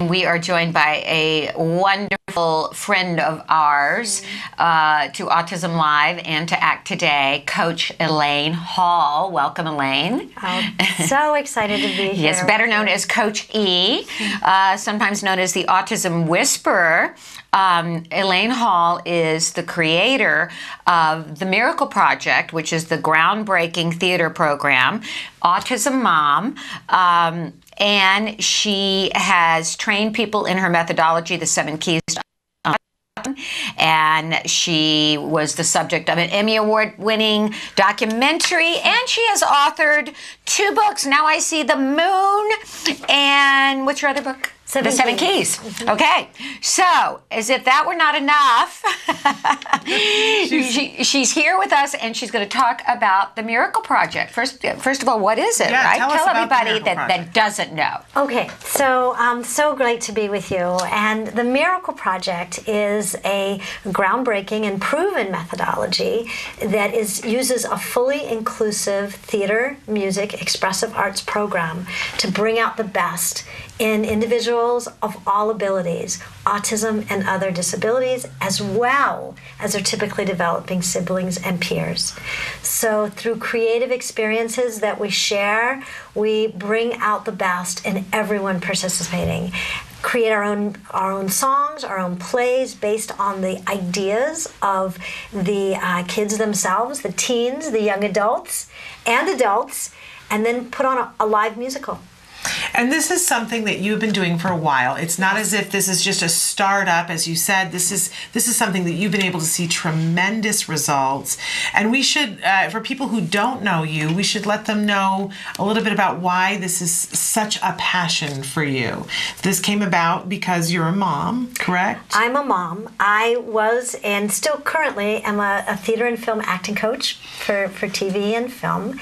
We are joined by a wonderful friend of ours uh, to Autism Live and to Act Today, Coach Elaine Hall. Welcome, Elaine. I'm so excited to be here. Yes, better known as Coach E, uh, sometimes known as the Autism Whisperer. Um, Elaine Hall is the creator of the Miracle Project, which is the groundbreaking theater program, Autism Mom. Um, and she has trained people in her methodology, the seven keys and she was the subject of an Emmy Award winning documentary, and she has authored two books. Now I See the Moon, and what's your other book? Seven the Seven Keys. Keys. Okay, so as if that were not enough, she, she's here with us, and she's going to talk about the Miracle Project. First, first of all, what is it? Yeah, right? tell the everybody that, that doesn't know. Okay, so um, so great to be with you. And the Miracle Project is a groundbreaking and proven methodology that is uses a fully inclusive theater, music, expressive arts program to bring out the best in individuals of all abilities, autism and other disabilities, as well as their typically developing siblings and peers. So, through creative experiences that we share, we bring out the best in everyone participating. Create our own our own songs, our own plays based on the ideas of the uh, kids themselves, the teens, the young adults, and adults, and then put on a, a live musical. And this is something that you've been doing for a while. It's not as if this is just a startup, as you said. This is this is something that you've been able to see tremendous results. And we should, uh, for people who don't know you, we should let them know a little bit about why this is such a passion for you. This came about because you're a mom, correct? I'm a mom. I was and still currently am a, a theater and film acting coach for, for TV and film.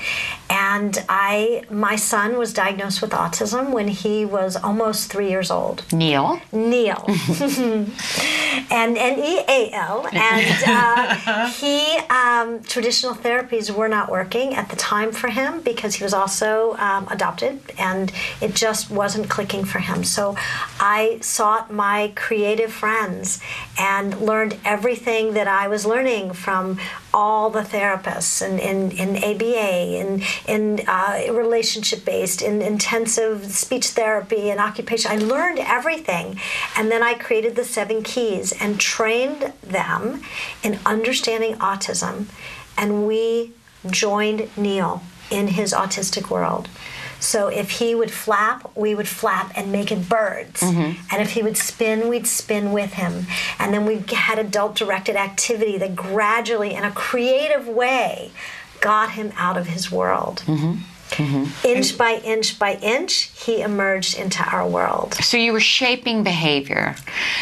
And I my son was diagnosed with autism when he was almost three years old. Neal. Neal. and N E A L. And uh, he, um, traditional therapies were not working at the time for him because he was also um, adopted and it just wasn't clicking for him. So I sought my creative friends and learned everything that I was learning from all the therapists in, in, in ABA, in, in uh, relationship based, in intensive speech therapy and occupation. I learned everything. And then I created the seven keys and trained them in understanding autism. And we joined Neal in his autistic world. So if he would flap, we would flap and make it birds. Mm-hmm. And if he would spin, we'd spin with him. And then we had adult directed activity that gradually, in a creative way, got him out of his world. Mm-hmm. Inch by inch by inch, he emerged into our world. So you were shaping behavior.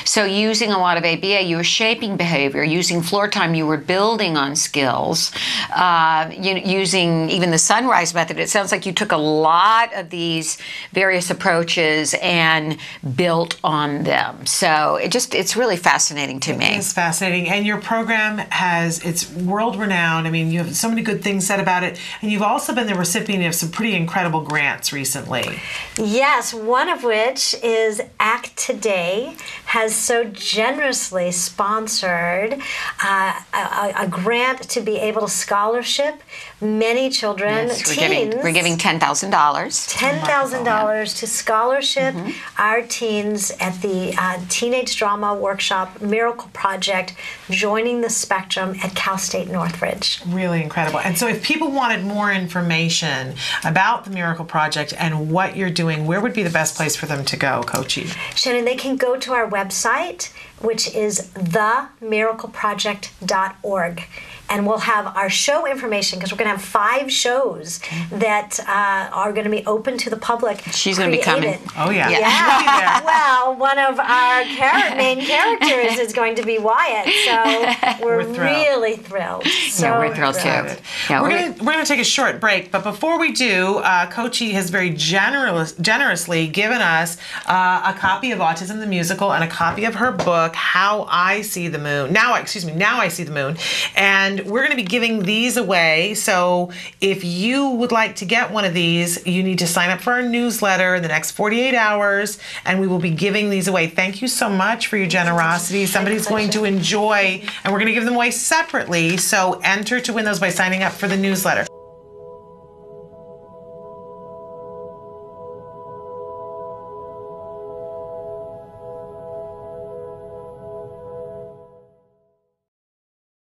So using a lot of ABA, you were shaping behavior. Using floor time, you were building on skills. Uh, you, using even the Son-Rise method, it sounds like you took a lot of these various approaches and built on them. So it just it's really fascinating to me. It's fascinating. And your program has, it's world renowned. I mean, you have so many good things said about it. And you've also been the recipient of some pretty incredible grants recently. Yes, one of which is Act Today has so generously sponsored uh, a, a grant to be able to scholarship many children, Yes, we're teens. giving we're giving ten thousand dollars. ten thousand dollars to scholarship Mm-hmm. our teens at the uh, Teenage Drama Workshop Miracle Project, joining the spectrum at Cal State Northridge. Really incredible. And so, if people wanted more information about the Miracle Project and what you're doing, where would be the best place for them to go, Coachy? Shannon, they can go to our website, which is themiracleproject.org. And we'll have our show information because we're going to have five shows that uh, are going to be open to the public. She's gonna be coming. Oh, yeah. Yeah. well, one of our char- main characters is going to be Wyatt, so we're, We're thrilled. really thrilled. So Yeah, we're thrilled too. Yeah, we're we're- gonna we're gonna take a short break, but before we do, uh, Coachy has very generous, generously given us uh, a copy of Autism the Musical and a copy of her book, How I See the Moon. Now, excuse me, Now I See the Moon, and we're going to be giving these away. So if you would like to get one of these, you need to sign up for our newsletter in the next 48 hours, and we will be giving these away. Thank you so much for your generosity. Somebody's going to enjoy, and we're going to give them away separately. So enter to win those by signing up for the newsletter.